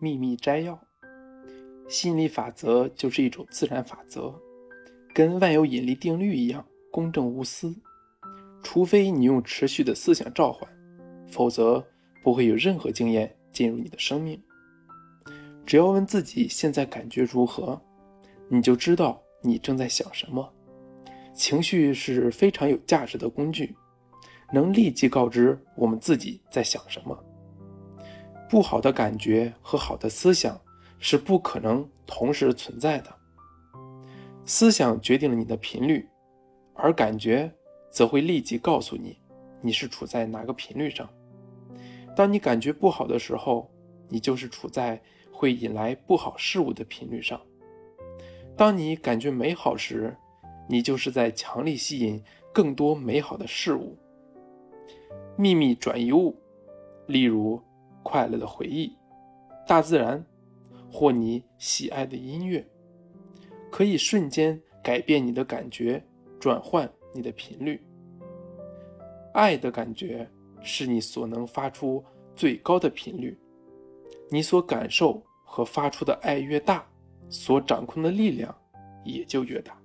秘密摘要：吸引力法则就是一种自然法则，跟万有引力定律一样公正无私。除非你用持续的思想召唤，否则不会有任何经验进入你的生命。只要问自己现在感觉如何，你就知道你正在想什么。情绪是非常有价值的工具，能立即告知我们自己在想什么。不好的感觉和好的思想是不可能同时存在的。思想决定了你的频率，而感觉则会立即告诉你你是处在哪个频率上。当你感觉不好的时候，你就是处在会引来不好事物的频率上；当你感觉美好时，你就是在强力吸引更多美好的事物。秘密转移物，例如。快乐的回忆，大自然，或你喜爱的音乐，可以瞬间改变你的感觉，转换你的频率。爱的感觉是你所能发出最高的频率，你所感受和发出的爱越大，所掌控的力量也就越大。